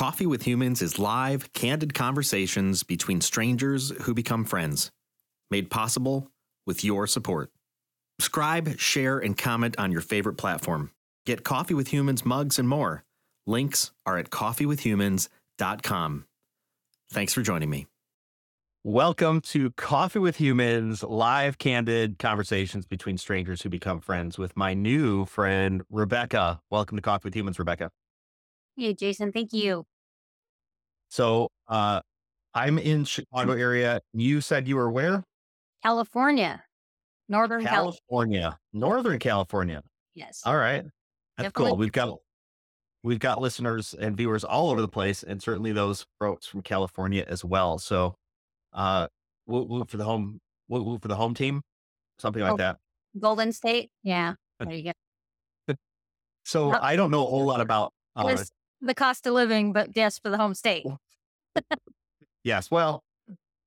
Coffee with Humans is live, candid conversations between strangers who become friends, made possible with your support. Subscribe, share, and comment on your favorite platform. Get Coffee with Humans mugs and more. Links are at coffeewithhumans.com. Thanks for joining me. Welcome to Coffee with Humans, live candid conversations between strangers who become friends with my new friend, Rebecca. Welcome to Coffee with Humans, Rebecca. Hey, Jason. Thank you. So, uh, I'm in Chicago area. You said you were where? California, Northern California. California, Northern California. Yes. All right. That's Definitely cool. We've got we've got listeners and viewers all over the place, and certainly those folks from California as well. So, uh, we'll, for the home, we'll, for the home team, something like Oh. that. Golden State. Yeah. There you go. So. I don't know a whole lot about. Uh, the cost of living, but yes, for the home state. yes, well,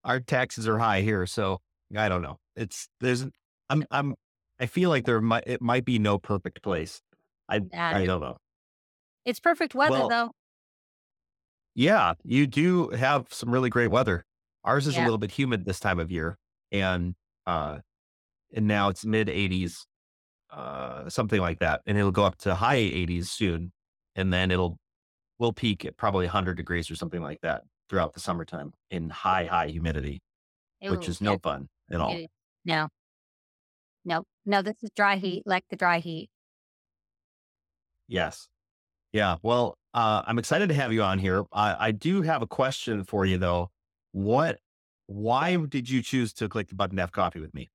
our taxes are high here, so I don't know. It's there's I'm I'm I feel like there might it might be no perfect place. I Yeah. I don't know. It's perfect weather Well, though. Yeah, you do have some really great weather. Ours is a little bit humid this time of year, and uh, and now it's mid 80s, uh, something like that, and it'll go up to high 80s soon, and then it'll will peak at probably 100 degrees or something like that throughout the summertime in high high humidity, which is no yeah, fun at all. No. No. No, this is dry heat, like the dry heat. Yes. Yeah. Well, uh, I'm excited to have you on here. I, I do have a question for you though. What, why did you choose to click the button to have coffee with me?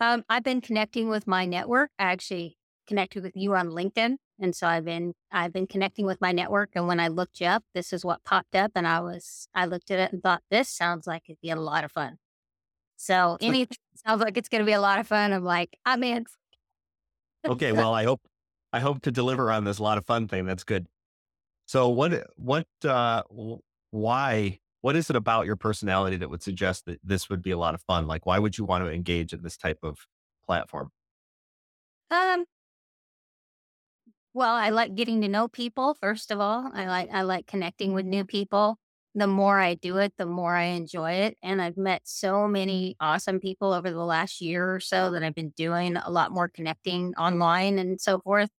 Um, I've been connecting with my network. I actually connected with you on LinkedIn. And so I've been I've been connecting with my network. And when I looked you up, this is what popped up. And I was I looked at it and thought, this sounds like it'd be a lot of fun. So anything sounds like it's gonna be a lot of fun. I'm like, I'm in. Okay. Well, I hope, I hope to deliver on this lot of fun thing. That's good. So what, what, uh, why, what is it about your personality that would suggest that this would be a lot of fun? Like, why would you want to engage in this type of platform? Um well, I like getting to know people, first of all. I like I like connecting with mm-hmm. new people. The more I do it, the more I enjoy it. And I've met so many awesome people over the last year or so that I've been doing a lot more connecting online and so forth.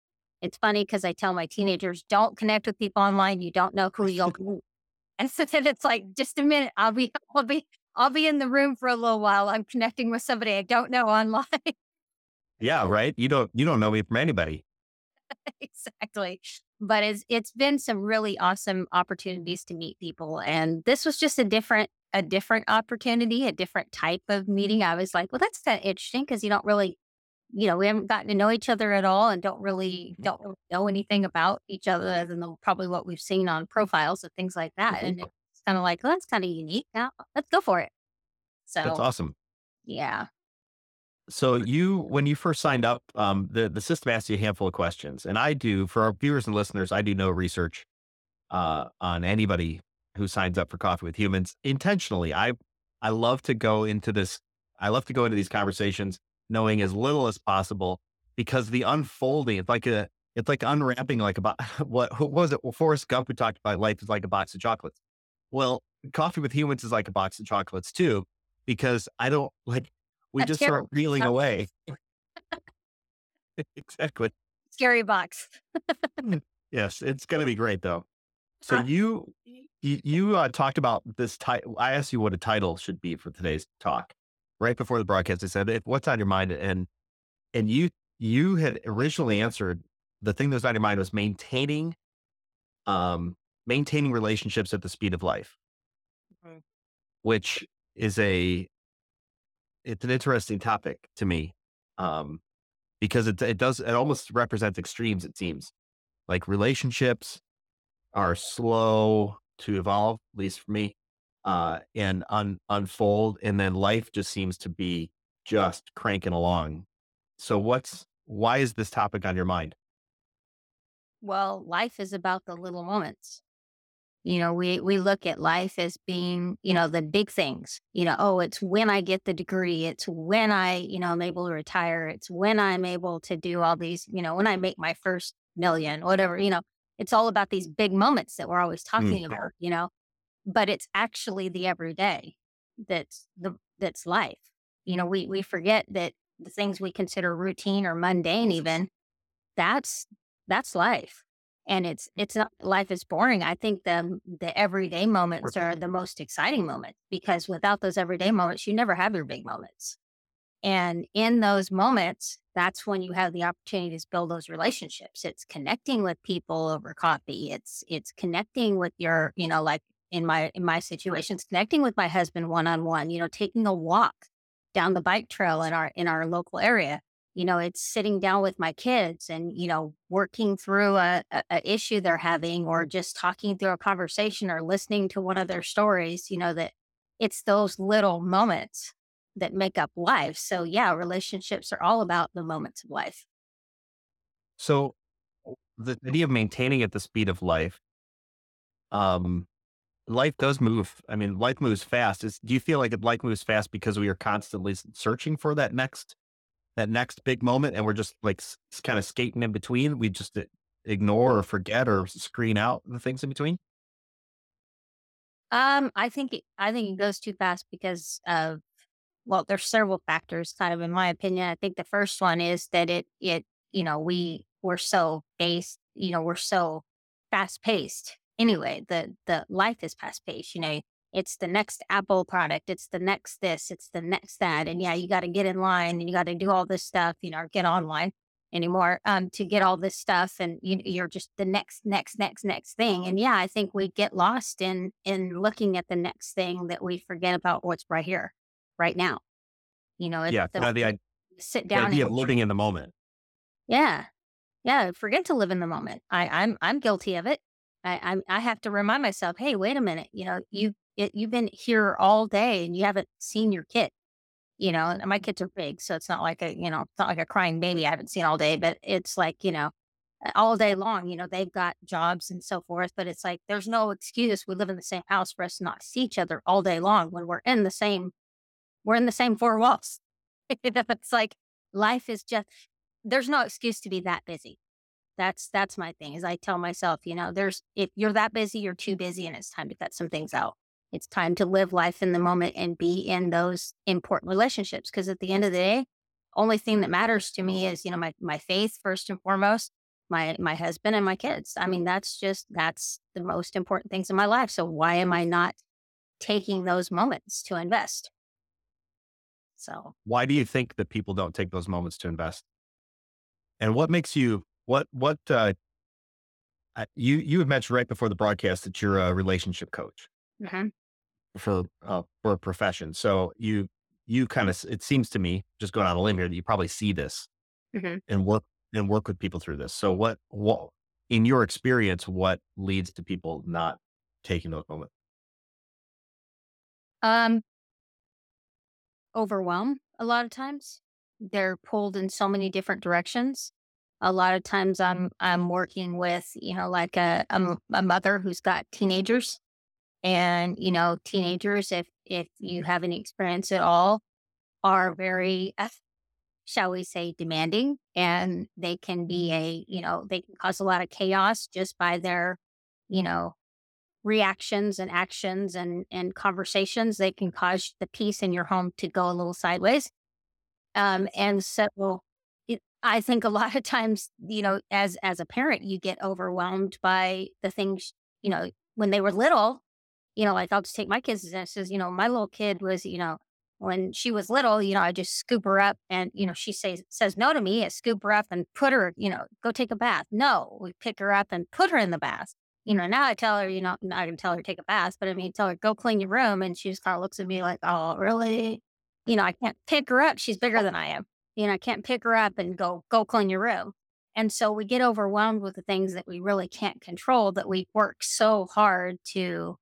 It's funny because I tell my teenagers, don't connect with people online. You don't know who you'll meet. And so then it's like, just a minute, I'll be I'll be I'll be in the room for a little while. I'm connecting with somebody I don't know online. Yeah. Right. You don't, you don't know me from anybody. exactly. But it's it's been some really awesome opportunities to meet people, and this was just a different a different opportunity, a different type of meeting. Mm-hmm. I was like, well, that's kind of interesting because you don't really, you know, we haven't gotten to know each other at all, and don't really mm-hmm. don't really know anything about each other other than the, probably what we've seen on profiles and things like that. Mm-hmm. And it's kind of like, well, that's kind of unique. Now let's go for it. So That's awesome. yeah, So you, when you first signed up, um, the the system asked you a handful of questions, and I do for our viewers and listeners, I do no research uh, on anybody who signs up for Coffee with Humans intentionally. I I love to go into this. I love to go into these conversations knowing as little as possible because the unfolding, it's like a, it's like unwrapping like about what, what was it? Well, Forrest Gump who talked about life is like a box of chocolates. Well, Coffee with Humans is like a box of chocolates too, because I don't like we just start terrible reeling chocolate. away. exactly. scary box. Yes, it's going to be great though. So Uh, you you, you uh, talked about this title. I asked you what a title should be for today's talk. Right before the broadcast, I said, "What's on your mind?" And and you you had originally answered the thing that was on your mind was maintaining, um, maintaining relationships at the speed of life, Mhm. which is a it's an interesting topic to me, um, because it it does it almost represents extremes. It seems like relationships are slow to evolve, at least for me, uh, and un- unfold, and then life just seems to be just cranking along. So, what's why is this topic on your mind? Well, life is about the little moments. You know, we we look at life as being, you know, the big things. You know, oh, it's when I get the degree, it's when I, you know, I'm able to retire, it's when I'm able to do all these, you know, when I make my first million, whatever, you know. it's all about these big moments that we're always Mm. talking about, you know, but it's actually the everyday that's the that's life. You know, we we forget that the things we consider routine or mundane even that's that's life. And it's it's mm-hmm. not life is boring. I think the the everyday moments are the most exciting moments because without those everyday moments, you never have your big moments. And in those moments, that's when you have the opportunity to build those relationships. It's connecting with people over coffee. It's it's connecting with your, you know, like in my in my situations, connecting with my husband one on one, you know, taking a walk down the bike trail in our in our local area. You know, it's sitting down with my kids and, you know, working through a, a, a issue they're having or just talking through a conversation or listening to one of their stories, you know, that it's those little moments that make up life. So yeah, relationships are all about the moments of life. So the idea of maintaining at the speed of life, um, life does move. I mean, life moves fast. Is do you feel like it? life moves fast because we are constantly searching for that next, that next big moment, and we're just like s- kind of skating in between? We just uh, ignore or forget or screen out the things in between. Um, I think it, I think it goes too fast because of well, there's several factors, kind of in my opinion. I think the first one is that it it you know we we're so based, you know, we're so fast paced. Anyway, the the life is fast paced. You know, it's the next Apple product, it's the next this, it's the next that, and yeah, you got to get in line and you got to do all this stuff. You know, or get online anymore um to get all this stuff and you, you're just the next next next next thing and yeah i think we get lost in in looking at the next thing that we forget about what's right here right now you know it's Yeah, the, the, i- sit the idea and of living in the moment. yeah yeah forget to live in the moment i i'm i'm guilty of it i i have to remind myself hey wait a minute you know you it, you've been here all day and you haven't seen your kid you know and my mm-hmm. kids are big so it's not like a you know it's not like a crying baby i haven't seen all day but it's like you know all day long you know they've got jobs and so forth but it's like there's no excuse we live in the same house for us to not see each other all day long when we're in the same we're in the same four walls. It's like life is just there's no excuse to be that busy. That's that's my thing is i tell myself you know there's if you're that busy you're too busy and it's time to cut some things out it's time to live life in the moment and be in those important relationships because at the end of the day only thing that matters to me is you know my my faith first and foremost my my husband and my kids i mean that's just that's the most important things in my life so why am i not taking those moments to invest so Why do you think that people don't take those moments to invest? And what makes you what what uh, you you had mentioned right before the broadcast that you're a relationship coach. Mhm. for uh, for a profession. So you you kind of it seems to me just going on a limb here that you probably see this Mhm. and work and work with people through this. So what what in your experience what leads to people not taking those moments? um overwhelm a lot of times. They're pulled in so many different directions. A lot of times I'm I'm working with, you know, like a a mother who's got teenagers and, you know, teenagers if if you have any experience at all are very uh, shall we say demanding and they can be a, you know, they can cause a lot of chaos just by their, you know, reactions and actions and and conversations. They can cause the peace in your home to go a little sideways. Um and so it, i think a lot of times you know as as a parent you get overwhelmed by the things you know when they were little you know like i'll just take my kids as instances you know my little kid was you know when she was little you know i just scoop her up and you know she says says no to me i scoop her up and put her you know go take a bath no we pick her up and put her in the bath you know, now I tell her, you know, not gonna tell her to take a bath, but I mean, tell her go clean your room, and she just kind of looks at me like, "Oh, really?" You know, I can't pick her up. She's bigger than I am. You know, I can't pick her up and go go clean your room. And so we get overwhelmed with the things that we really can't control that we work so hard to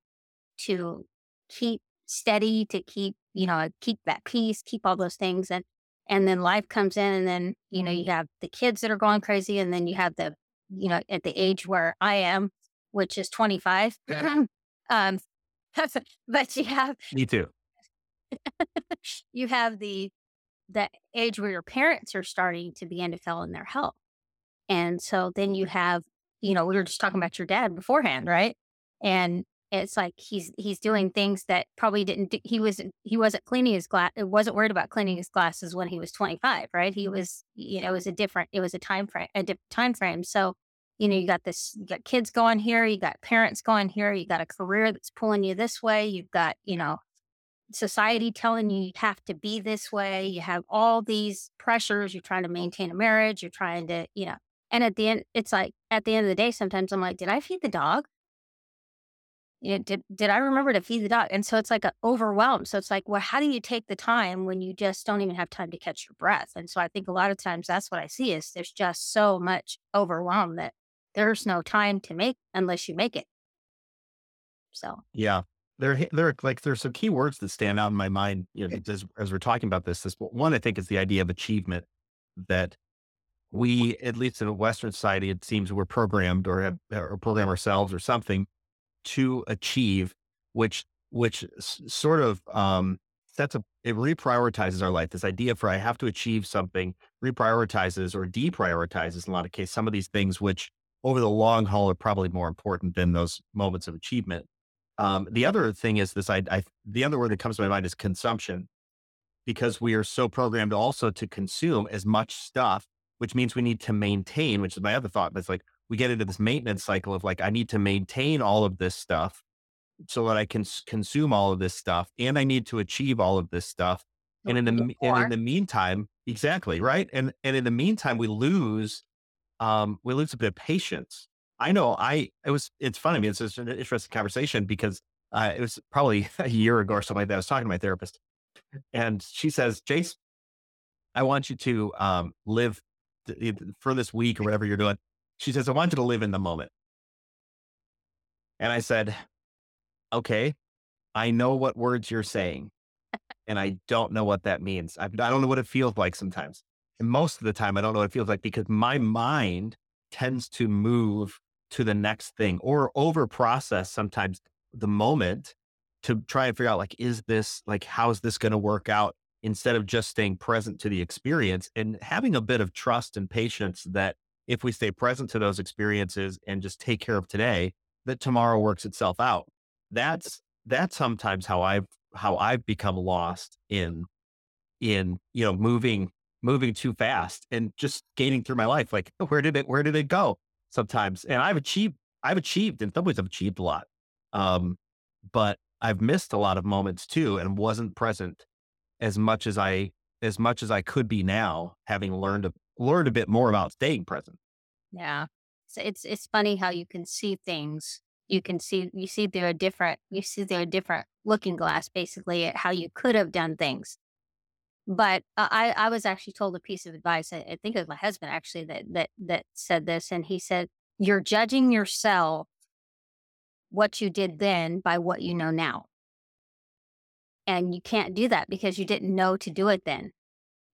to keep steady, to keep, you know, keep that peace, keep all those things. And and then life comes in and then, you know, you have the kids that are going crazy, and then you have the, you know, at the age where I am, which is 25. um but you have Me too. you have the the age where your parents are starting to begin to fail in their health. And so then you have, you know, we were just talking about your dad beforehand, right? And it's like he's he's doing things that probably didn't do, he was he wasn't cleaning his glass wasn't worried about cleaning his glasses when he was 25 right? He mm-hmm. was you know it was a different it was a time frame a different time frame. So you know you got this you got kids going here you got parents going here you got a career that's pulling you this way you've got you know society telling you you have to be this way you have all these pressures you're trying to maintain a marriage you're trying to you know and at the end it's like at the end of the day sometimes i'm like did i feed the dog you know, did did I remember to feed the dog? And so it's like overwhelmed. So it's like, well, how do you take the time when you just don't even have time to catch your breath? And so I think a lot of times that's what I see is there's just so much overwhelm that there's no time to make unless you make it. So yeah, there there are like there's some key words that stand out in my mind. You know, as, as we're talking about this, this one I think is the idea of achievement that we, at least in a Western society, it seems we're programmed or have or program ourselves or something to achieve, which which sort of um, sets up it reprioritizes our life. This idea for I have to achieve something reprioritizes or deprioritizes in a lot of cases some of these things which over the long haul are probably more important than those moments of achievement. Um, the other thing is this: I, I the other word that comes to my mind is consumption, because we are so programmed also to consume as much stuff, which means we need to maintain. Which is my other thought. But it's like we get into this maintenance cycle of like, I need to maintain all of this stuff so that I can s- consume all of this stuff and I need to achieve all of this stuff. And in the, and in the meantime, exactly. Right. And, and in the meantime, we lose, um, we lose a bit of patience. I know I, it was, it's funny. I mean, it's just an interesting conversation because uh, it was probably a year ago or something like that. I was talking to my therapist and she says, Jace, I want you to um, live th- for this week or whatever you're doing. She says, I want you to live in the moment. And I said, okay, I know what words you're saying. and I don't know what that means. I, I don't know what it feels like sometimes. And most of the time, I don't know what it feels like because my mind tends to move to the next thing or over process sometimes the moment to try and figure out like, is this like, how's this going to work out instead of just staying present to the experience and having a bit of trust and patience that if we stay present to those experiences and just take care of today, that tomorrow works itself out. That's that's sometimes how I've how I've become lost in in you know moving moving too fast and just skating through my life. Like where did it where did it go? Sometimes, and I've achieved I've achieved in some ways I've achieved a lot, um, but I've missed a lot of moments too and wasn't present as much as I as much as I could be now, having learned learned a bit more about staying present. Yeah. So it's it's funny how you can see things. You can see you see through a different you see through a different looking glass basically at how you could have done things. But I I was actually told a piece of advice. I, I think it was my husband actually that that that said this, and he said you're judging yourself what you did then by what you know now. And you can't do that because you didn't know to do it then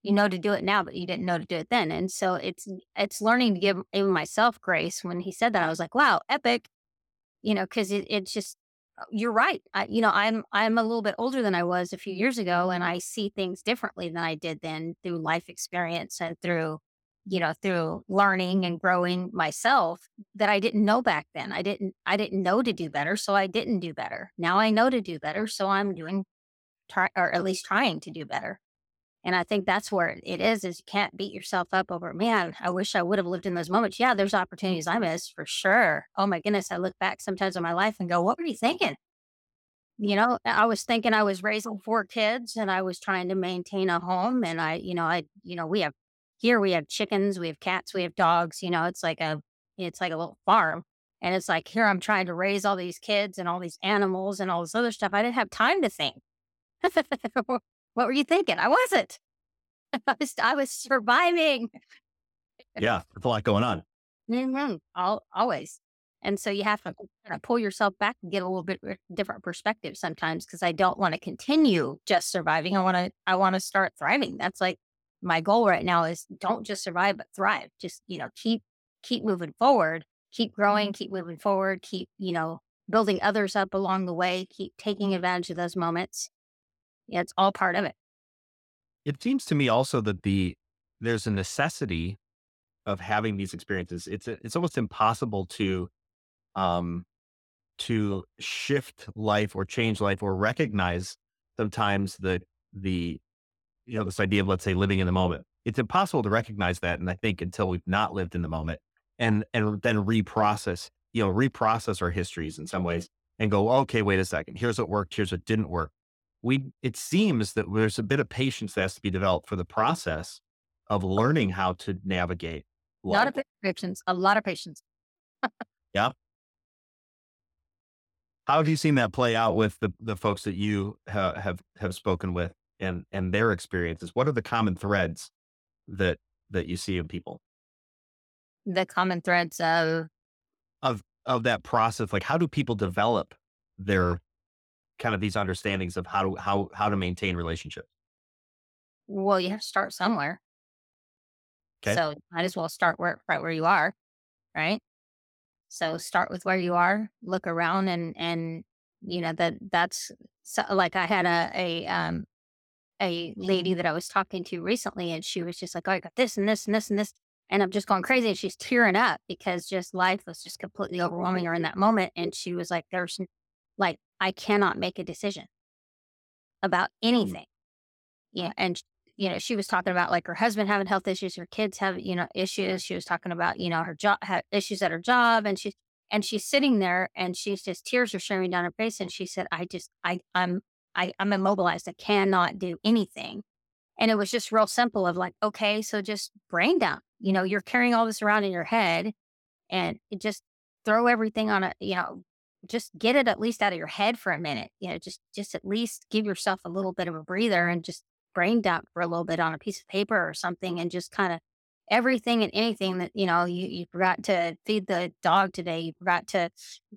you know to do it now, but you didn't know to do it then. And so it's it's learning to give even myself grace. When he said that, I was like, wow, epic. You know, because it, it's just uh, you're right. I, you know, I'm I'm a little bit older than I was a few years ago, and I see things differently than I did then through life experience and through, you know, through learning and growing myself that I didn't know back then. I didn't I didn't know to do better, so I didn't do better. Now I know to do better, so I'm doing, try or at least trying to do better. And I think that's where it is, is you can't beat yourself up over, man, I wish I would have lived in those moments. Yeah, there's opportunities I missed for sure. Oh my goodness. I look back sometimes in my life and go, what were you thinking? You know, I was thinking I was raising four kids and I was trying to maintain a home. And I, you know, I, you know, we have here we have chickens, we have cats, we have dogs, you know, it's like a it's like a little farm. And it's like here I'm trying to raise all these kids and all these animals and all this other stuff. I didn't have time to think. What were you thinking? I wasn't. I was, I was surviving. Yeah, there's a lot going on. Mm-hmm. All, always. And so you have to kind of pull yourself back and get a little bit different perspective sometimes because I don't want to continue just surviving. I want to I want to start thriving. That's like my goal right now is don't just survive but thrive. Just, you know, keep keep moving forward, keep growing, keep moving forward, keep, you know, building others up along the way, keep taking advantage of those moments it's all part of it. It seems to me also that the there's a necessity of having these experiences, it's it's almost impossible to um to shift life or change life or recognize sometimes the the you know this idea of let's say living in the moment. It's impossible to recognize that, and I think until we've not lived in the moment and and then reprocess you know reprocess our histories in some ways and go okay wait a second here's what worked here's what didn't work we it seems that there's a bit of patience that has to be developed for the process of learning how to navigate a lot of patience a lot of patience. Yeah how have you seen that play out with the, the folks that you ha- have have spoken with and and their experiences? What are the common threads that that you see in people? The common threads of of of that process like how do people develop their kind of these understandings of how to how how to maintain relationships well you have to start somewhere okay so might as well start where right where you are right so start with where you are look around and and you know that that's so, like i had a a um a lady that i was talking to recently and she was just like oh i got this and this and this and this and I'm just going crazy. And she's tearing up because just life was just completely overwhelming her in that moment. And she was like, there's like, I cannot make a decision about mm. anything. Yeah. And, you know, she was talking about like her husband having health issues, her kids have, you know, issues. She was talking about, you know, her job, issues at her job. And she's, and she's sitting there and she's just tears are streaming down her face. And she said, I just, I, I'm, I, I'm immobilized. I cannot do anything. And it was just real simple of like, okay, so just brain dump. You know, you're carrying all this around in your head and it just throw everything on a, you know, just get it at least out of your head for a minute. You know, just just at least give yourself a little bit of a breather and just brain dump for a little bit on a piece of paper or something and just kind of everything and anything that, you know, you, you forgot to feed the dog today, you forgot to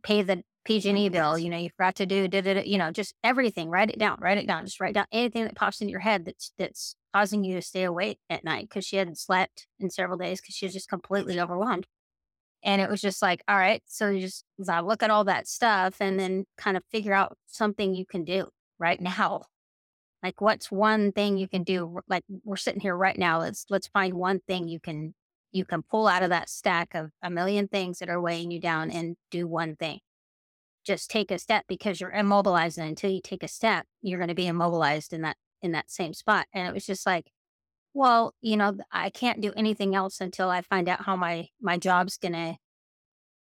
pay the oh, PG&E bill, you know, you forgot to do, did it, you know, just everything, write it down, write it down, just write down anything that pops into your head that's, that's causing you to stay awake at night because she hadn't slept in several days because she was just completely overwhelmed. And it was just like, all right, so you just I look at all that stuff and then kind of figure out something you can do right now. Like what's one thing you can do? Like we're sitting here right now. Let's let's find one thing you can you can pull out of that stack of a million things that are weighing you down and do one thing just take a step because you're immobilized and until you take a step you're going to be immobilized in that in that same spot and it was just like well you know i can't do anything else until i find out how my my job's going to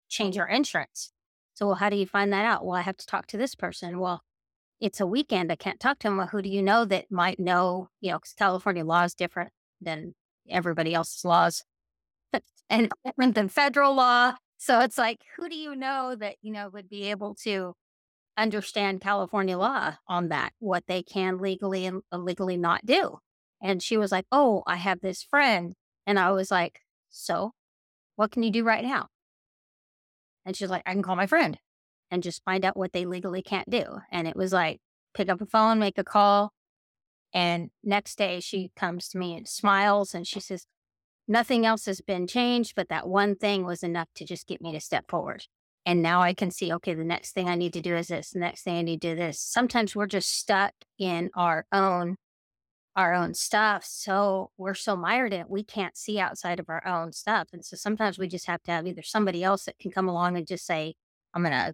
change our insurance. So well how do you find that out? Well i have to talk to this person. Well it's a weekend. I can't talk to him well who do you know that might know you know because california law is different than everybody else's laws and different than federal law. So it's like, who do you know that, you know, would be able to understand California law on that, what they can legally and illegally not do? And she was like, Oh, I have this friend. And I was like, So what can you do right now? And she's like, I can call my friend and just find out what they legally can't do. And it was like, pick up a phone, make a call. And next day she comes to me and smiles and she says, Nothing else has been changed, but that one thing was enough to just get me to step forward. And now I can see, okay, the next thing I need to do is this. The next thing I need to do this. Sometimes we're just stuck in our own our own stuff. So we're so mired in it, we can't see outside of our own stuff. And so sometimes we just have to have either somebody else that can come along and just say, I'm gonna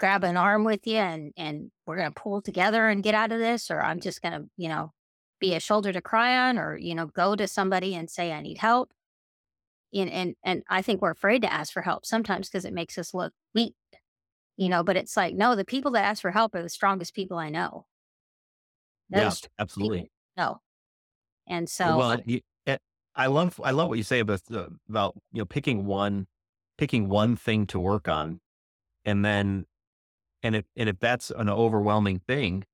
grab an arm with you and and we're gonna pull together and get out of this, or I'm just gonna, you know, be a shoulder to cry on or, you know, go to somebody and say, I need help. And, and, and I think we're afraid to ask for help sometimes because it makes us look weak, you know, but it's like, no, the people that ask for help are the strongest people I know. Those yeah, absolutely. No. And so, well, you, eh, I love, I love what you say about, about, you know, picking one, picking one thing to work on and then, and if, and if that's an overwhelming thing,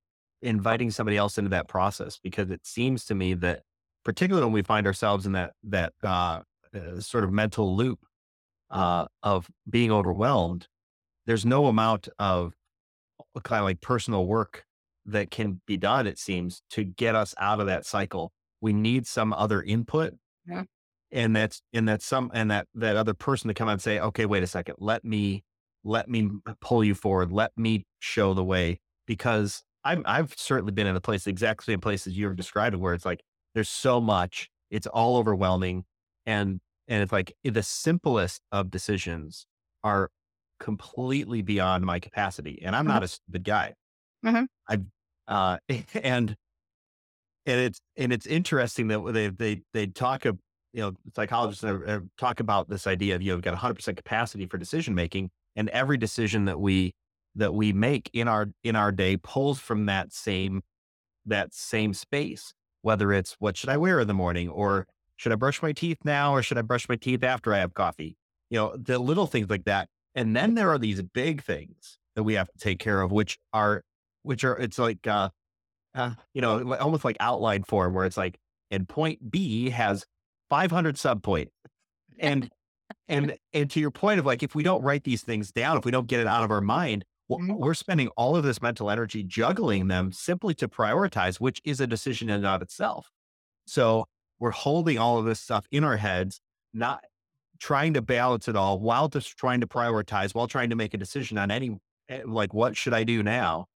inviting somebody else into that process because it seems to me that particularly when we find ourselves in that that uh, uh, sort of mental loop uh, of being overwhelmed, there's no amount of uh, kind of like personal work that can be done. It seems to get us out of that cycle. We need some other input, yeah. and that's and that's some and that that other person to come out and say, okay, wait a second, let me let me pull you forward, let me show the way because I'm, I've certainly been in a place, exactly in places you've described, where it's like there's so much, it's all overwhelming, and And it's like the simplest of decisions are completely beyond my capacity. And I'm Mhm. not a stupid guy. Mhm. I, uh, and, and it's, and it's interesting that they, they, they talk, of, you know, psychologists talk about this idea of, you know, we've got hundred percent capacity for decision making and every decision that we, that we make in our, in our day pulls from that same, that same space, whether it's what should I wear in the morning or should I brush my teeth now or should I brush my teeth after I have coffee? You know, the little things like that. And then there are these big things that we have to take care of, which are, which are, it's like, uh, uh, you know, almost like outline form where it's like, and point B has 500 subpoint. And, and, and to your point of like, if we don't write these things down, if we don't get it out of our mind, well, Mhm. we're spending all of this mental energy juggling them simply to prioritize, which is a decision in and of itself. So we're holding all of this stuff in our heads, not trying to balance it all while just trying to prioritize, while trying to make a decision on any, eh, like, what should I do now?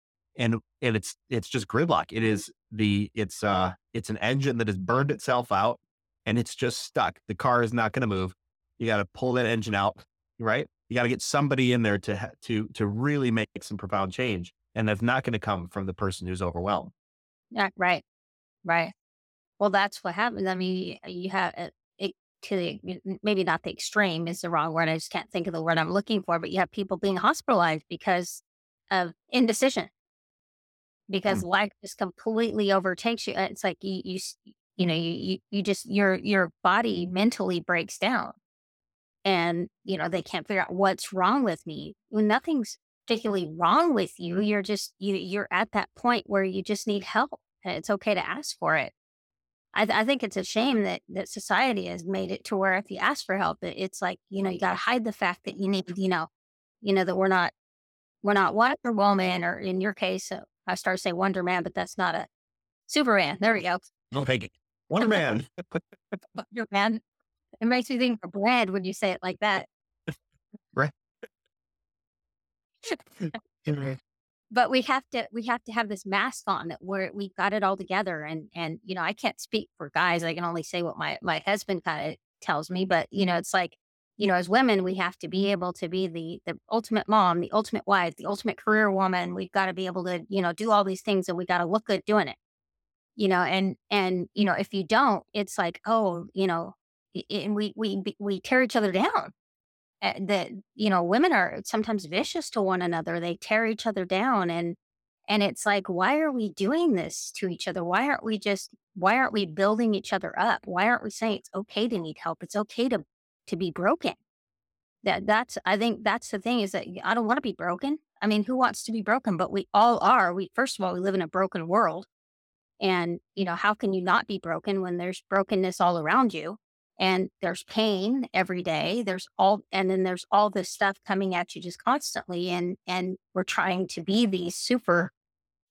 And, and it's, it's just gridlock. It is the, it's, uh, it's an engine that has burned itself out and it's just stuck. The car is not going to move. You got to pull that engine out, right? You got to get somebody in there to, to, to really make some profound change. And that's not going to come from the person who's overwhelmed. Yeah, right, right. Well, that's what happens. I mean, you have it, it to the maybe not the extreme is the wrong word. I just can't think of the word I'm looking for. But you have people being hospitalized because of indecision, because life just completely overtakes you. It's like you you you know you you, just your your body mentally breaks down, and you know they can't figure out what's wrong with me. Nothing's particularly wrong with you. You're just you you're at that point where you just need help, and it's okay to ask for it. I, th- I think it's a shame that that society has made it to where if you ask for help, it, it's like you know you got to hide the fact that you need you know, you know that we're not we're not white or Woman or in your case, uh, I started to say Wonder Man, but that's not a Superman. There we go, Okay. Wonder Man. Wonder Man. It makes me think of bread when you say it like that. Right. but we have to we have to have this mask on that where we've got it all together and and you know i can't speak for guys i can only say what my my husband kind of tells me but you know it's like you know as women we have to be able to be the the ultimate mom the ultimate wife the ultimate career woman. We've got to be able to you know do all these things and we got to look good doing it you know and and you know if you don't it's like oh you know and we we we tear each other down. Uh, that you know women are sometimes vicious to one another. They tear each other down and and it's like why are we doing this to each other? Why aren't we just why aren't we building each other up? Why aren't we saying it's okay to need help? It's okay to to be broken. That that's i think that's the thing is that i don't want to be broken. I mean who wants to be broken? But we all are. We first of all we live in a broken world. And you know how can you not be broken when there's brokenness all around you? And there's pain every day. There's all and then there's all this stuff coming at you just constantly. And and we're trying to be these super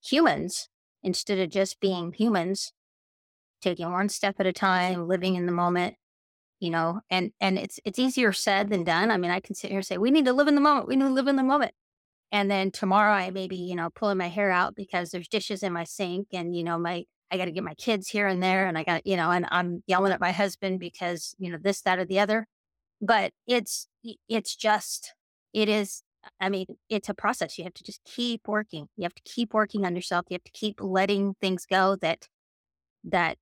humans instead of just being humans taking one step at a time living in the moment you know and and it's it's easier said than done. I mean i can sit here and say we need to live in the moment. We need to live in the moment. And then tomorrow i may be you know pulling my hair out because there's dishes in my sink and you know my i got to get my kids here and there and i got you know and i'm yelling at my husband because you know this that or the other. But it's it's just it is i mean it's a process. You have to just keep working. You have to keep working on yourself. You have to keep letting things go that that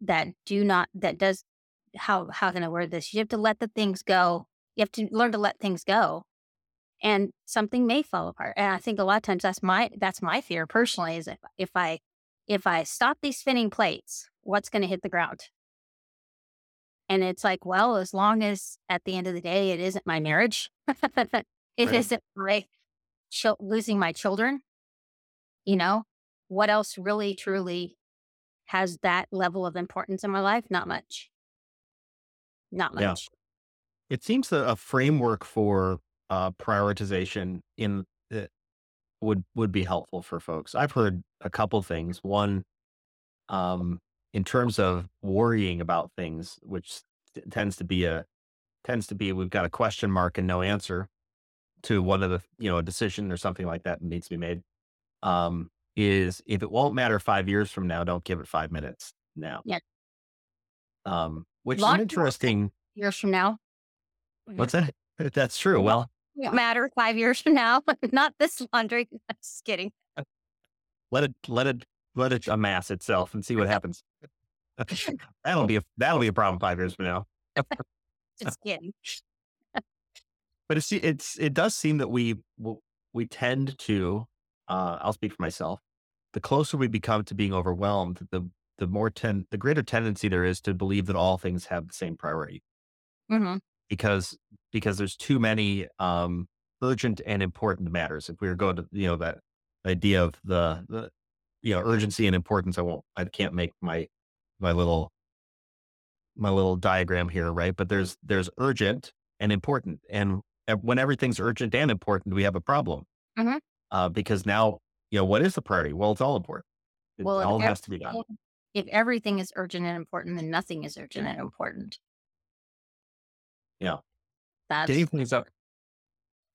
that do not that does how how can i word this? You have to let the things go. You have to learn to let things go and something may fall apart and i think a lot of times that's my that's my fear personally is if, if i if i stop these spinning plates what's going to hit the ground? And it's like well as long as at the end of the day it isn't my marriage it Right. not my chil- losing my children you know what else really truly has that level of importance in my life? Not much not Yeah. much It seems that a framework for uh, prioritization in uh, would would be helpful for folks. I've heard a couple things. One, um, in terms of worrying about things, which t- tends to be a tends to be we've got a question mark and no answer to one of the you know a decision or something like that needs to be made. Um, is if it won't matter five years from now, don't give it five minutes now. Yeah. Um, which is an more- interesting years from now. What's that? That's true. Well, Won't matter five years from now. Not this laundry. Just kidding. let it let it let it amass itself and see what happens. that'll be a that'll be a problem five years from now. Just kidding. But it's it's it does seem that we we tend to. Uh, I'll speak for myself. The closer we become to being overwhelmed, the the more ten the greater tendency there is to believe that all things have the same priority. hmm because because there's too many um, urgent and important matters. If we were going to you know that idea of the the you know urgency and importance, I won't I can't make my my little my little diagram here, right? But there's there's urgent and important, and when everything's urgent and important, we have a problem Mhm. uh, because now you know what is the priority? Well, it's all important. It Well, all has to be done. If everything is urgent and important, then nothing is urgent and important. Yeah. That's Dave brings up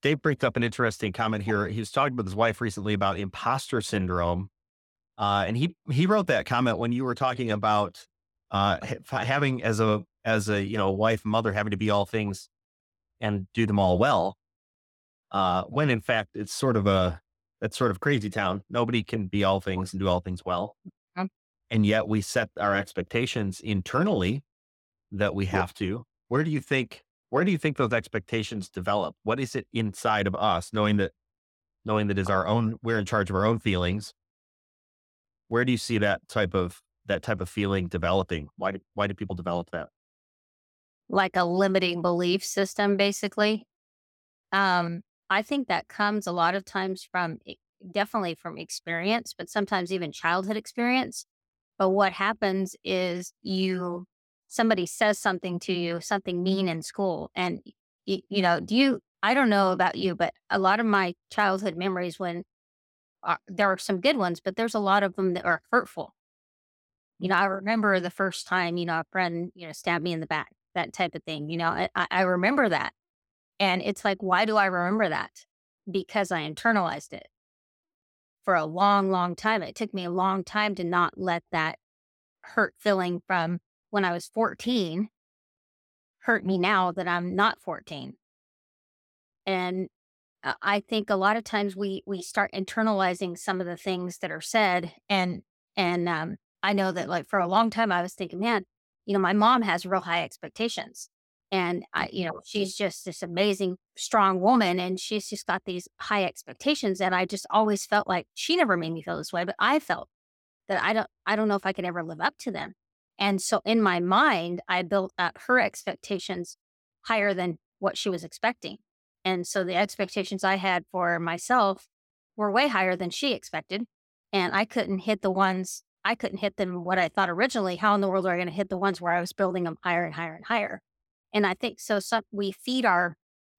Dave brings up an interesting comment here. He was talking with his wife recently about imposter syndrome, uh, and he he wrote that comment when you were talking about uh, having as a as a you know wife mother having to be all things and do them all well. Uh, when in fact it's sort of a that's sort of crazy town. Nobody can be all things and do all things well. And yet we set our expectations internally that we have to. Where do you think where do you think those expectations develop? What is it inside of us, knowing that knowing that is our own we're in charge of our own feelings? Where do you see that type of that type of feeling developing? Why do why do people develop that? like a limiting belief system, basically. Um, I think that comes a lot of times from definitely from experience, but sometimes even childhood experience. But what happens is you somebody says something to you, something mean in school, and you, you know, do you? I don't know about you, but a lot of my childhood memories when uh, there are some good ones, but there's a lot of them that are hurtful. You know, I remember the first time, you know, a friend, you know, stabbed me in the back, that type of thing. You know, I, I I remember that. And it's like, why do I remember that? Because I internalized it for a long, long time. It took me a long time to not let that hurt feeling from when I was 14 hurt me now that I'm not 14. And uh, I think a lot of times we we start internalizing some of the things that are said and and um I know that like for a long time I was thinking, man, you know, my mom has real high expectations. And I, you know, she's just this amazing, strong woman and she's just got these high expectations. And I just always felt like she never made me feel this way, but I felt that I don't I don't know if I could ever live up to them. And so in my mind, I built up her expectations higher than what she was expecting. And so the expectations I had for myself were way higher than she expected. And I couldn't hit the ones, I couldn't hit them what I thought originally. How in the world are I going to hit the ones where I was building them higher and higher and higher? And I think so. Some, we feed our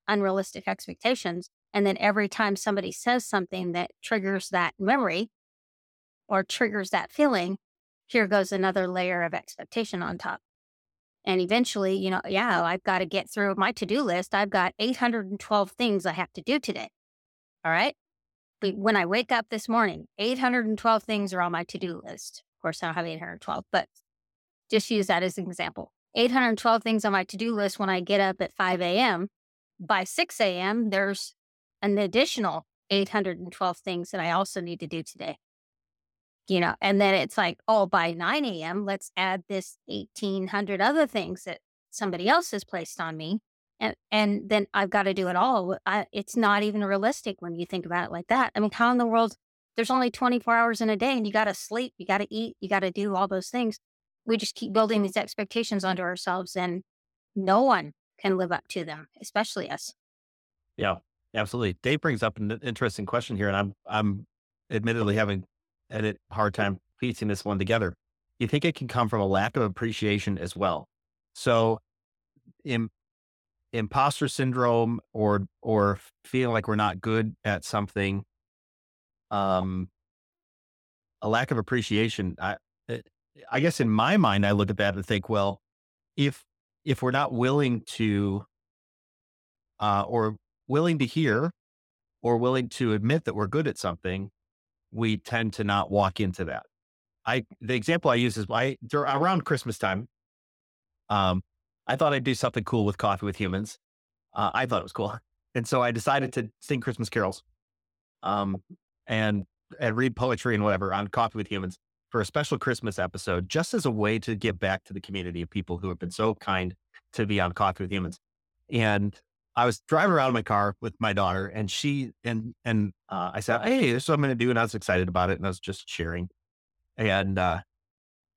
unrealistic expectations. And then every time somebody says something that triggers that memory or triggers that feeling, here goes another layer of expectation on top. And eventually, you know, yeah, I've got to get through my to do list. I've got 812 things I have to do today. All right. But when I wake up this morning, 812 things are on my to do list. Of course, I don't have 812, but just use that as an example. 812 things on my to do list when I get up at 5 a.m. By 6 a.m., there's an additional 812 things that I also need to do today you know, and then it's like, oh, by 9 a.m., let's add this 1800 other things that somebody else has placed on me. And, and then I've got to do it all. I, it's not even realistic when you think about it like that. I mean, how in the world, there's only 24 hours in a day and you got to sleep, you got to eat, you got to do all those things. We just keep building these expectations onto ourselves and no one can live up to them, especially us. Yeah, absolutely. Dave brings up an interesting question here, and I'm I'm admittedly having a hard time piecing this one together. You think it can come from a lack of appreciation as well? So, Im, imposter syndrome, or or feeling like we're not good at something, um, a lack of appreciation. I I guess in my mind, I look at that and think, well, if if we're not willing to, uh, or willing to hear, or willing to admit that we're good at something, we tend to not walk into that. I the example I use is I around Christmas time. Um, I thought I'd do something cool with Coffee with Humans. Uh, I thought it was cool. And so I decided to sing Christmas carols um, and, and read poetry and whatever on Coffee with Humans for a special Christmas episode, just as a way to give back to the community of people who have been so kind to be on Coffee with Humans. And I was driving around in my car with my daughter, and she and and uh, I said, "Hey, this is what I'm going to do," and I was excited about it, and I was just cheering. And uh,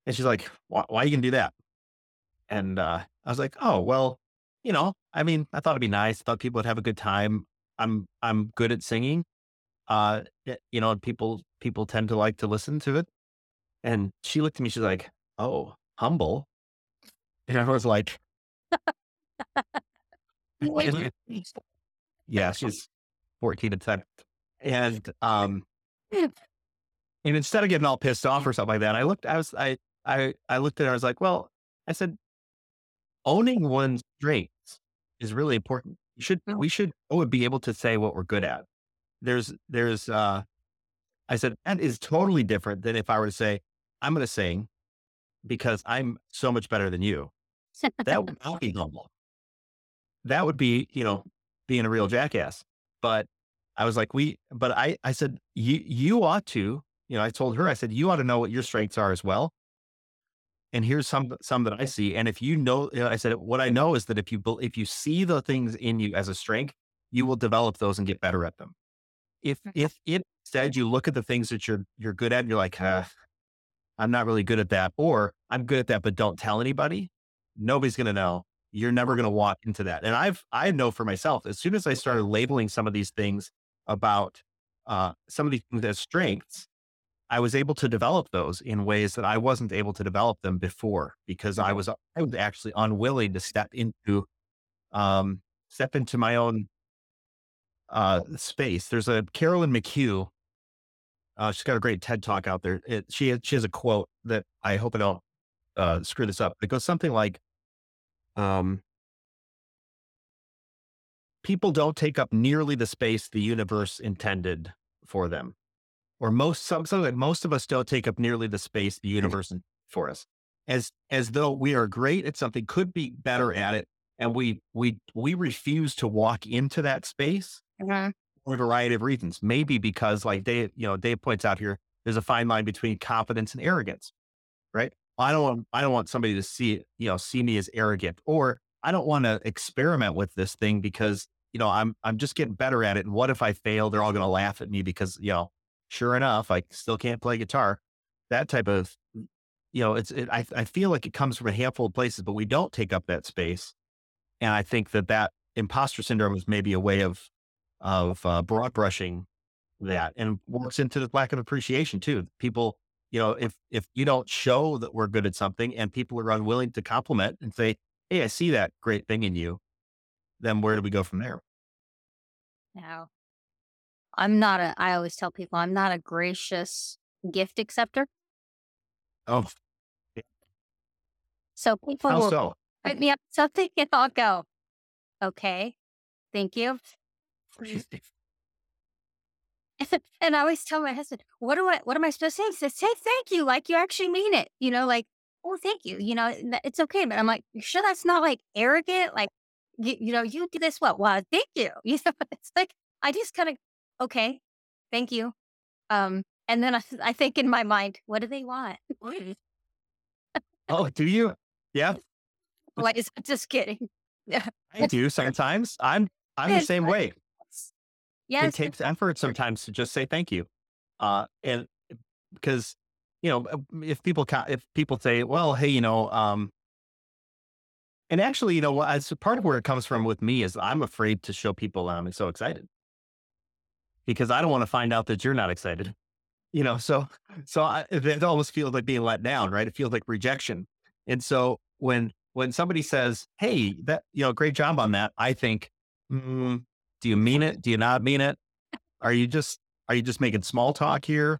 and she's like, "Why, why are you going to do that?" And uh, I was like, "Oh, well, you know, I mean, I thought it'd be nice. I thought people would have a good time. I'm I'm good at singing. Uh, you know, people people tend to like to listen to it." And she looked at me. She's like, "Oh, humble," and I was like. yeah, she's 14 at time. And um and instead of getting all pissed off or something like that, I looked, I was I I I looked at her, I was like, well, I said, owning one's strengths is really important. You should we should oh, be able to say what we're good at. There's there's uh I said, that is totally different than if I were to say, I'm gonna sing because I'm so much better than you. That would not be humble that would be, you know, being a real jackass. But I was like, we, but I, I said, you, you ought to, you know, I told her, I said, you ought to know what your strengths are as well. And here's some, some that I see. And if you know, you know, I said, what I know is that if you, if you see the things in you as a strength, you will develop those and get better at them. If, if instead you look at the things that you're, you're good at and you're like, uh, I'm not really good at that, or I'm good at that, but don't tell anybody, nobody's going to know you're never going to walk into that. And I've, I know for myself, as soon as I started labeling some of these things about uh, some of these things as strengths, I was able to develop those in ways that I wasn't able to develop them before because I was, I was actually unwilling to step into, um, step into my own uh, space. There's a Carolyn McHugh. Uh, she's got a great TED talk out there. It, she has, she has a quote that I hope I don't uh, screw this up. It goes something like, um, people don't take up nearly the space the universe intended for them. Or most some some most of us don't take up nearly the space the universe for us. As as though we are great at something, could be better at it, and we we we refuse to walk into that space Mhm. For a variety of reasons. Maybe because, like Dave, you know, Dave points out here, there's a fine line between confidence and arrogance, right? I don't want I don't want somebody to see you know see me as arrogant, or I don't want to experiment with this thing because you know I'm I'm just getting better at it. And what if I fail? They're all going to laugh at me because you know, sure enough, I still can't play guitar. That type of mm, you know, it's it, I I feel like it comes from a handful of places, but we don't take up that space, and I think that that imposter syndrome is maybe a way of of uh, broad brushing that and works into the lack of appreciation too. People you know, if if you don't show that we're good at something and people are unwilling to compliment and say, "Hey, I see that great thing in you," then where do we go from there? Now, I'm not a, I always tell people I'm not a gracious gift acceptor. Oh, So people how will so? write me up something and I'll go, okay, thank you. and I always tell my husband, what do I, what am I supposed to say? He says, say thank you, like you actually mean it. You know, like, oh, thank you. You know, it's okay. But I'm like, you sure that's not like arrogant? Like, you, you know, you do this what? Well, thank you. You know, it's like I just kind of, okay, thank you. Um, and then I, I think in my mind, what do they want? Oh, do you? Yeah, Like, just kidding. Yeah. I do sometimes. I'm I'm the same way. Yes. it takes effort sometimes to just say thank you. Uh, and because, you know, uh, if people, if people say, well, hey, you know, um, and actually, you know, as part of where it comes from with me is I'm afraid to show people I'm so excited because I don't want to find out that you're not excited. You know, so, so I, it it almost feels like being let down, right? It feels like rejection. And so when, when somebody says, Hey, that, you know, great job on that, I think, mm, do you mean it? Do you not mean it? Are you just are you just making small talk here?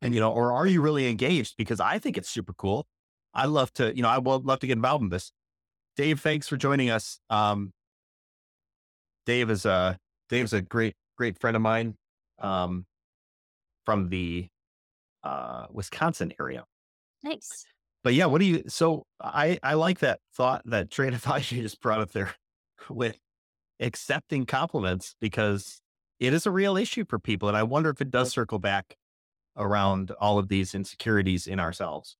And you know, or are you really engaged? Because I think it's super cool. I love to, you know, I would love to get involved in this. Dave, thanks for joining us. Um, Dave is a Dave's a great great friend of mine um, from the uh, Wisconsin area. nice. but yeah, what do you? So I I like that thought that train of thought you just brought up there with accepting compliments because it is a real issue for people, and I wonder if it does circle back around all of these insecurities in ourselves.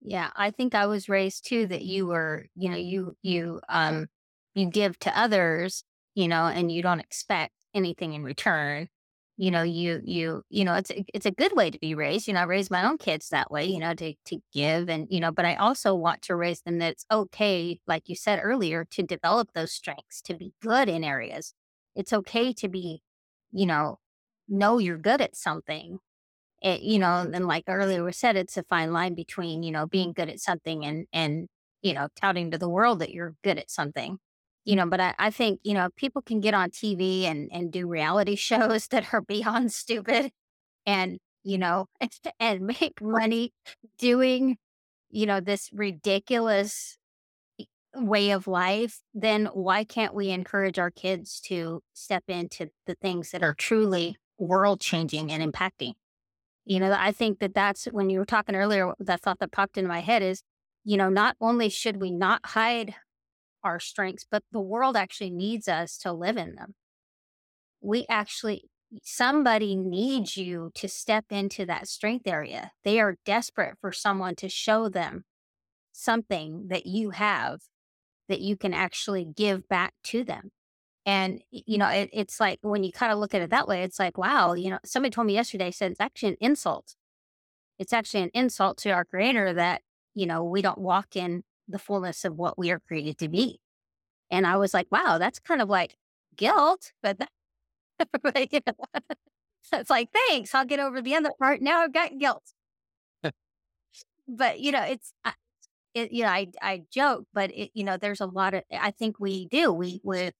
Yeah, I think I was raised too that you were, you know, you you um you give to others, you know, and you don't expect anything in return. You know, you you you know, it's a, it's a good way to be raised. You know, I raised my own kids that way, you know, to to give and you know, but I also want to raise them that it's okay, like you said earlier, to develop those strengths, to be good in areas. It's okay to be, you know, know you're good at something it, you know, and like earlier was said, it's a fine line between, you know, being good at something and, and, you know, touting to the world that you're good at something, you know, but I, I think, you know, people can get on TV and, and do reality shows that are beyond stupid and, you know, and make money doing, you know, this ridiculous way of life, then why can't we encourage our kids to step into the things that are truly world changing and impacting? You know, I think that that's when you were talking earlier, that thought that popped into my head is, you know, not only should we not hide our strengths, but the world actually needs us to live in them. We actually, somebody needs you to step into that strength area. They are desperate for someone to show them something that you have that you can actually give back to them. And, you know, it, it's like when you kind of look at it that way, it's like, wow, you know, somebody told me yesterday, said it's actually an insult. It's actually an insult to our creator that, you know, we don't walk in the fullness of what we are created to be. And I was like, wow, that's kind of like guilt, but, that, but you know, it's like, thanks, I'll get over the other part. Now I've got guilt. but, you know, it's, uh, it, you know, I, I joke, but it, you know, there's a lot of, I think we do, we, we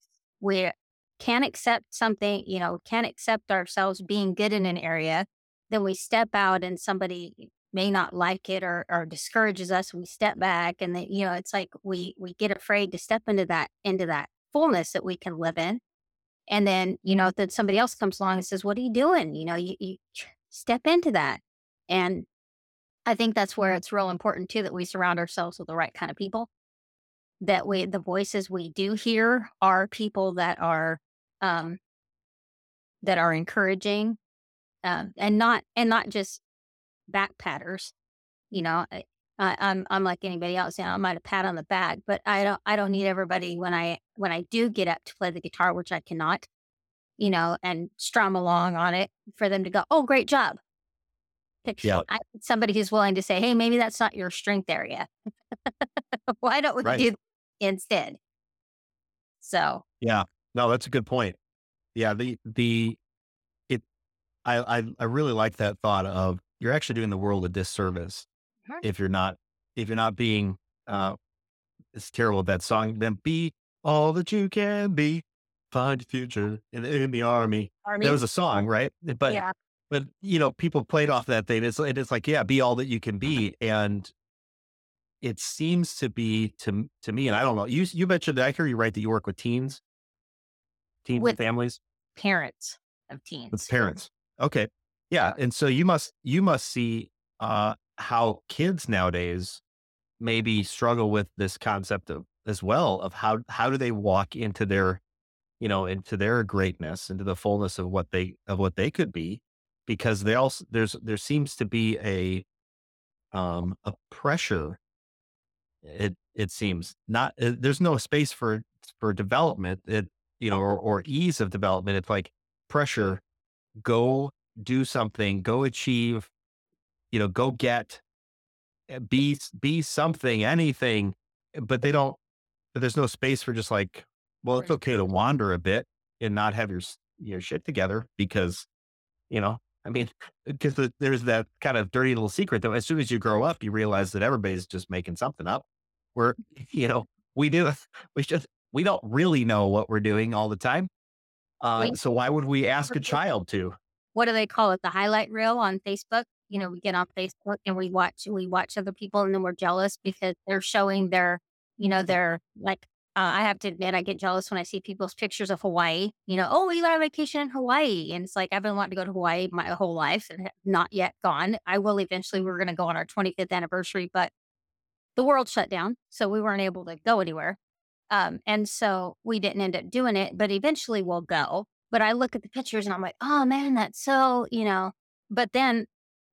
we can't accept something, you know, can't accept ourselves being good in an area, then we step out and somebody may not like it or, or discourages us. We step back and then, you know, it's like we we get afraid to step into that into that fullness that we can live in. And then, you know, then somebody else comes along and says, What are you doing? You know, you, you step into that. And I think that's where it's real important too that we surround ourselves with the right kind of people that we the voices we do hear are people that are um that are encouraging um, and not and not just back patters you know I, I, i'm i'm like anybody else you know i might have pat on the back but i don't i don't need everybody when i when i do get up to play the guitar which i cannot you know and strum along on it for them to go oh great job yeah. I, somebody who's willing to say hey maybe that's not your strength area why don't we right. do instead. So yeah, no, that's a good point. Yeah, the the it I I, I really like that thought of you're actually doing the world a disservice mm-hmm. if you're not if you're not being uh it's terrible that song then be all that you can be find your future in, in the army. army. That was a song, right? But yeah. but you know, people played off that thing. It's it's like, yeah, be all that you can be. And it seems to be to to me, and I don't know. You you mentioned that I hear you right that you work with teens, teens with and families, parents of teens, with parents. Okay, yeah, and so you must you must see uh, how kids nowadays maybe struggle with this concept of as well of how how do they walk into their you know into their greatness into the fullness of what they of what they could be because they also there's there seems to be a um a pressure it it seems not. Uh, there's no space for for development. It you know or, or ease of development. It's like pressure. Go do something. Go achieve. You know, go get. Eh, be be something, anything, but they don't. There's no space for just like, well, it's okay to wander a bit and not have your your shit together because, you know, I mean, because the, there's that kind of dirty little secret that As soon as you grow up, you realize that everybody's just making something up we're, you know, we do, we just, we don't really know what we're doing all the time. Uh, so why would we ask a child to? What do they call it? The highlight reel on Facebook. You know, we get on Facebook and we watch, we watch other people and then we're jealous because they're showing their, you know, their like uh, I have to admit, I get jealous when I see people's pictures of Hawaii. You know, oh, we got a vacation in Hawaii. And it's like, I've been wanting to go to Hawaii my whole life and have not yet gone. I will eventually. We're going to go on our 25th anniversary, but the world shut down. So we weren't able to go anywhere. Um, and so we didn't end up doing it, but eventually we'll go. But I look at the pictures and I'm like, oh man, that's so, you know. But then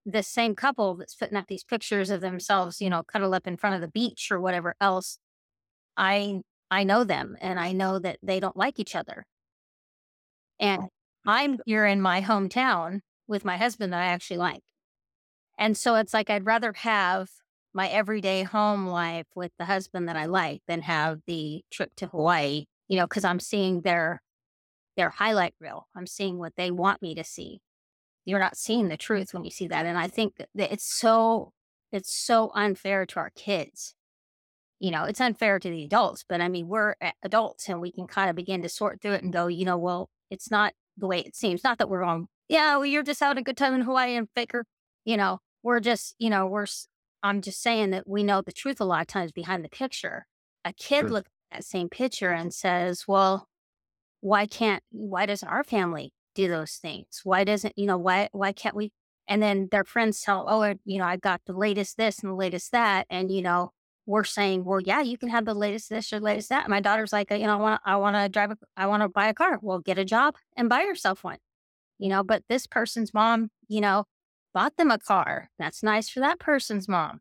the same couple that's putting up these pictures of themselves, you know, cuddled up in front of the beach or whatever else, I I know them and I know that they don't like each other. And oh, I'm here in my hometown with my husband that I actually like. And so it's like I'd rather have my everyday home life with the husband that I like than have the trip to Hawaii, you know, because I'm seeing their their highlight reel. I'm seeing what they want me to see. You're not seeing the truth when you see that. And I think that it's so it's so unfair to our kids you know, it's unfair to the adults, but I mean, we're adults and we can kind of begin to sort through it and go, you know, well, it's not the way it seems. Not that we're wrong. Yeah, well, you're just having a good time in Hawaii and faker. You know, we're just, you know, we're, I'm just saying that we know the truth a lot of times behind the picture. A kid sure. looks at that same picture and says, well, why can't, why doesn't our family do those things? Why doesn't, you know, why, why can't we? And then their friends tell, oh, you know, I got the latest this and the latest that. And, you know, we're saying, well, yeah, you can have the latest this or latest that. My daughter's like, you know, I want, I want to drive, a, I want to buy a car. Well, get a job and buy yourself one, you know. But this person's mom, you know, bought them a car. That's nice for that person's mom.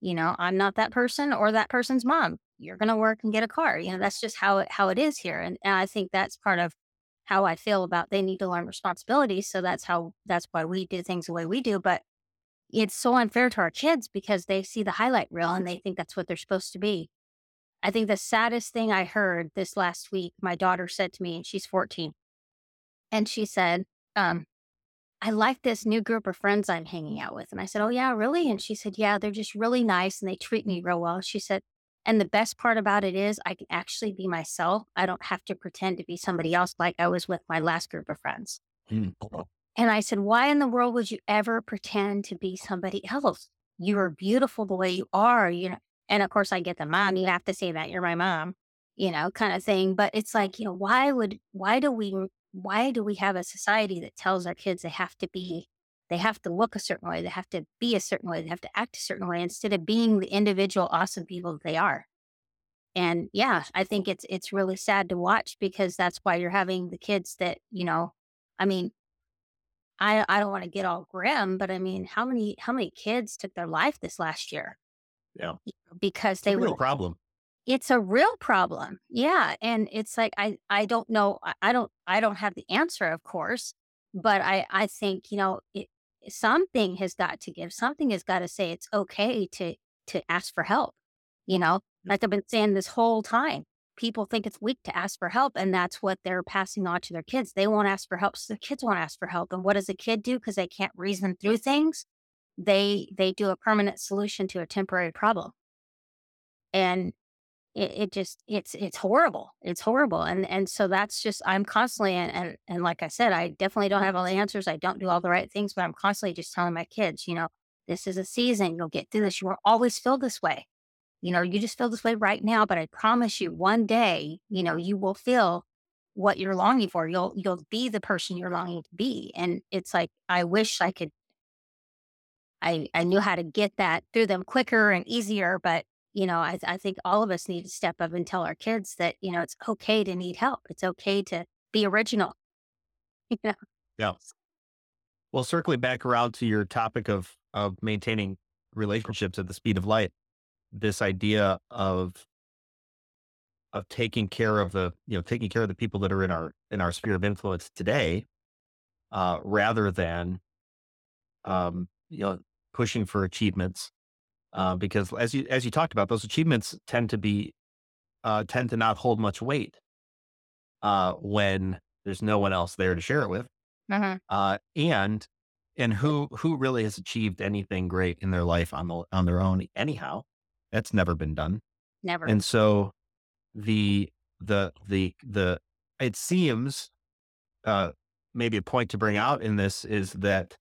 You know, I'm not that person or that person's mom. You're gonna work and get a car. You know, that's just how it how it is here. And, and I think that's part of how I feel about they need to learn responsibility. So that's how that's why we do things the way we do. But it's so unfair to our kids because they see the highlight reel and they think that's what they're supposed to be. I think the saddest thing I heard this last week, my daughter said to me, and she's 14, and she said, um, I like this new group of friends I'm hanging out with. And I said, Oh, yeah, really? And she said, Yeah, they're just really nice and they treat me real well. She said, And the best part about it is I can actually be myself. I don't have to pretend to be somebody else like I was with my last group of friends. Mm. And I said, Why in the world would you ever pretend to be somebody else? You are beautiful the way you are, you know. And of course, I get the mom, you have to say that you're my mom, you know, kind of thing. But it's like, you know, why would, why do we, why do we have a society that tells our kids they have to be, they have to look a certain way, they have to be a certain way, they have to act a certain way instead of being the individual awesome people that they are? And yeah, I think it's, it's really sad to watch because that's why you're having the kids that, you know, I mean, I I don't want to get all grim, but I mean, how many how many kids took their life this last year? Yeah. Because they were real problem. It's a real problem. Yeah, and it's like I I don't know I don't I don't have the answer, of course, but I I think, you know, it, something has got to give. Something has got to say it's okay to to ask for help. You know, mm. like I've been saying this whole time people think it's weak to ask for help and that's what they're passing on to their kids they won't ask for help so the kids won't ask for help and what does a kid do because they can't reason through things they they do a permanent solution to a temporary problem and it, it just it's it's horrible it's horrible and and so that's just i'm constantly and, and and like i said i definitely don't have all the answers i don't do all the right things but i'm constantly just telling my kids you know this is a season you'll get through this you won't always feel this way you know, you just feel this way right now, but I promise you one day, you know, you will feel what you're longing for. You'll you'll be the person you're longing to be. And it's like I wish I could I I knew how to get that through them quicker and easier, but you know, I, I think all of us need to step up and tell our kids that, you know, it's okay to need help. It's okay to be original. You know? Yeah. Well, circling back around to your topic of of maintaining relationships at the speed of light, this idea of of taking care of the you know taking care of the people that are in our in our sphere of influence today uh, rather than um, you know pushing for achievements uh, because as you as you talked about those achievements tend to be uh, tend to not hold much weight uh, when there's no one else there to share it with uh-huh. uh, and and who who really has achieved anything great in their life on the on their own anyhow that's never been done. Never. And so the the the the it seems uh maybe a point to bring out in this is that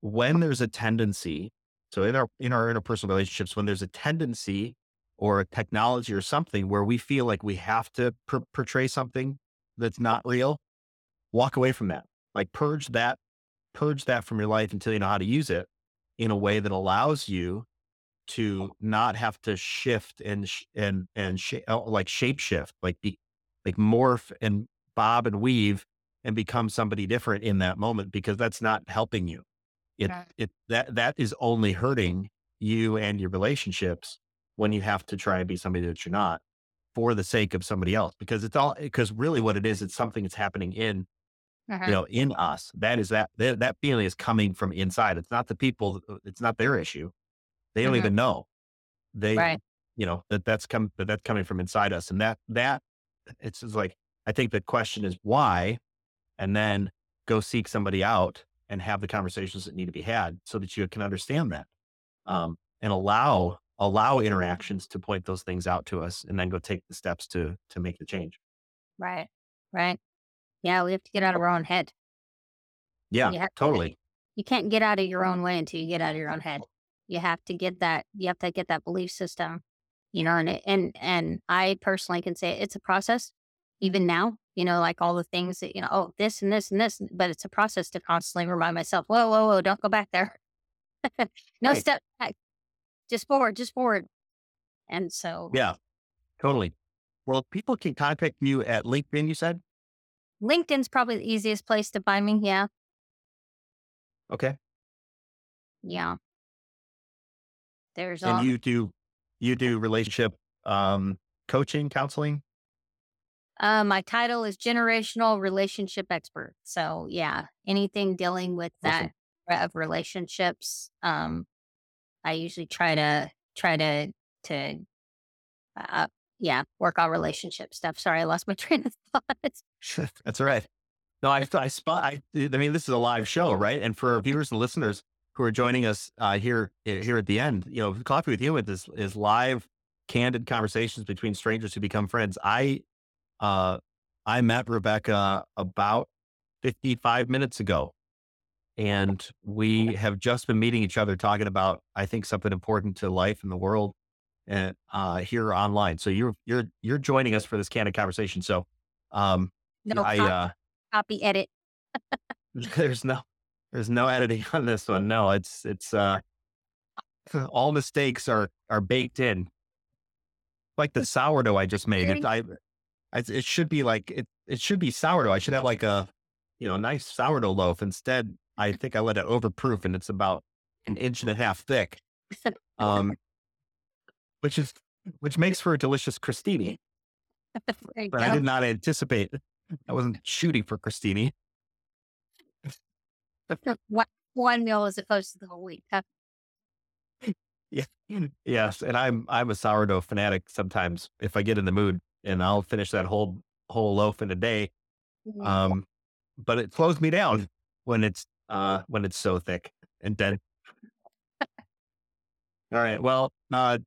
when there's a tendency so in our in our interpersonal relationships when there's a tendency or a technology or something where we feel like we have to per- portray something that's not real, walk away from that. Like purge that, purge that from your life until you know how to use it in a way that allows you to not have to shift and sh- and and sh- oh, like shape shift, like be like morph and bob and weave and become somebody different in that moment because that's not helping you. It it that that is only hurting you and your relationships when you have to try and be somebody that you're not for the sake of somebody else because it's all because really what it is it's something that's happening in Uh-huh. you know in us that is that that, that feeling is coming from inside it's not the people uh, it's not their issue they don't Mhm. even know they Right. you know that that's come that that's coming from inside us and that that it's like i think the question is why and then go seek somebody out and have the conversations that need to be had so that you can understand that um, and allow allow interactions to point those things out to us and then go take the steps to to make the change Right. Right. Yeah, we have to get out of our own head. yeah You have to- totally You can't get out of your own way until you get out of your own head. You have to get that. You have to get that belief system. You know, and and and I personally can say it's a process. Even now, you know, like all the things that you know, oh, this and this and this, but it's a process to constantly remind myself, whoa, whoa, whoa, don't go back there. no Right. step back. Just forward, just forward. And so, yeah totally well people can contact you at linkedin you said LinkedIn's probably the easiest place to find me. Yeah, okay yeah. There's all. and you do you do relationship um coaching counseling Uh, my title is generational relationship expert. So yeah, anything dealing with that Awesome. of relationships. Um, I usually try to try to to, uh, yeah, work on relationship stuff. Sorry, I lost my train of thought. That's all right. No, I, I spot. I, I mean, this is a live show, right? And for our viewers and listeners who are joining us uh, here here at the end, you know, Coffee with Humans is is live, candid conversations between strangers who become friends. I uh, I met Rebecca about fifty five minutes ago, and we have just been meeting each other, talking about I think something important to life and the world, and uh, here online. So you're you're you're joining us for this candid conversation. So. Um, No I copy, uh copy edit. there's no there's no editing on this one. No, it's it's uh all mistakes are are baked in. Like the sourdough I just made. It I it should be like it it should be sourdough. I should have like a you know nice sourdough loaf. Instead, I think I let it overproof and it's about an inch and a half thick. Um which is which makes for a delicious crostini. But I did not anticipate I wasn't shooting for crostini. One, one meal as opposed to the whole week. Huh? Yeah. Yes. And I'm I'm a sourdough fanatic sometimes if I get in the mood and I'll finish that whole whole loaf in a day. Mhm. Um but it slows me down when it's uh when it's so thick and dense. All right. Well, uh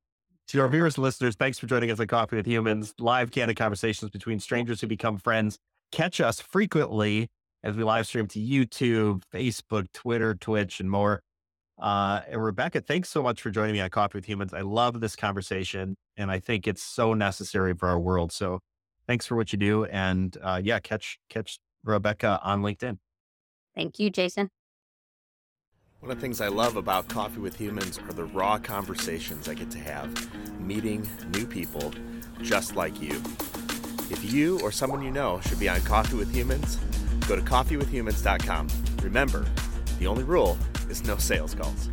to our viewers and listeners, thanks for joining us on Coffee with Humans, live candid conversations between strangers who become friends. Catch us frequently as we live stream to YouTube, Facebook, Twitter, Twitch, and more. Uh, and Rebecca, thanks so much for joining me on Coffee with Humans. I love this conversation, and I think it's so necessary for our world. So, thanks for what you do, and uh, yeah, catch catch Rebecca on LinkedIn. Thank you, Jason. One of the things I love about Coffee with Humans are the raw conversations I get to have, meeting new people just like you. If you or someone you know should be on Coffee with Humans, go to coffeewithhumans.com. Remember, the only rule is no sales calls.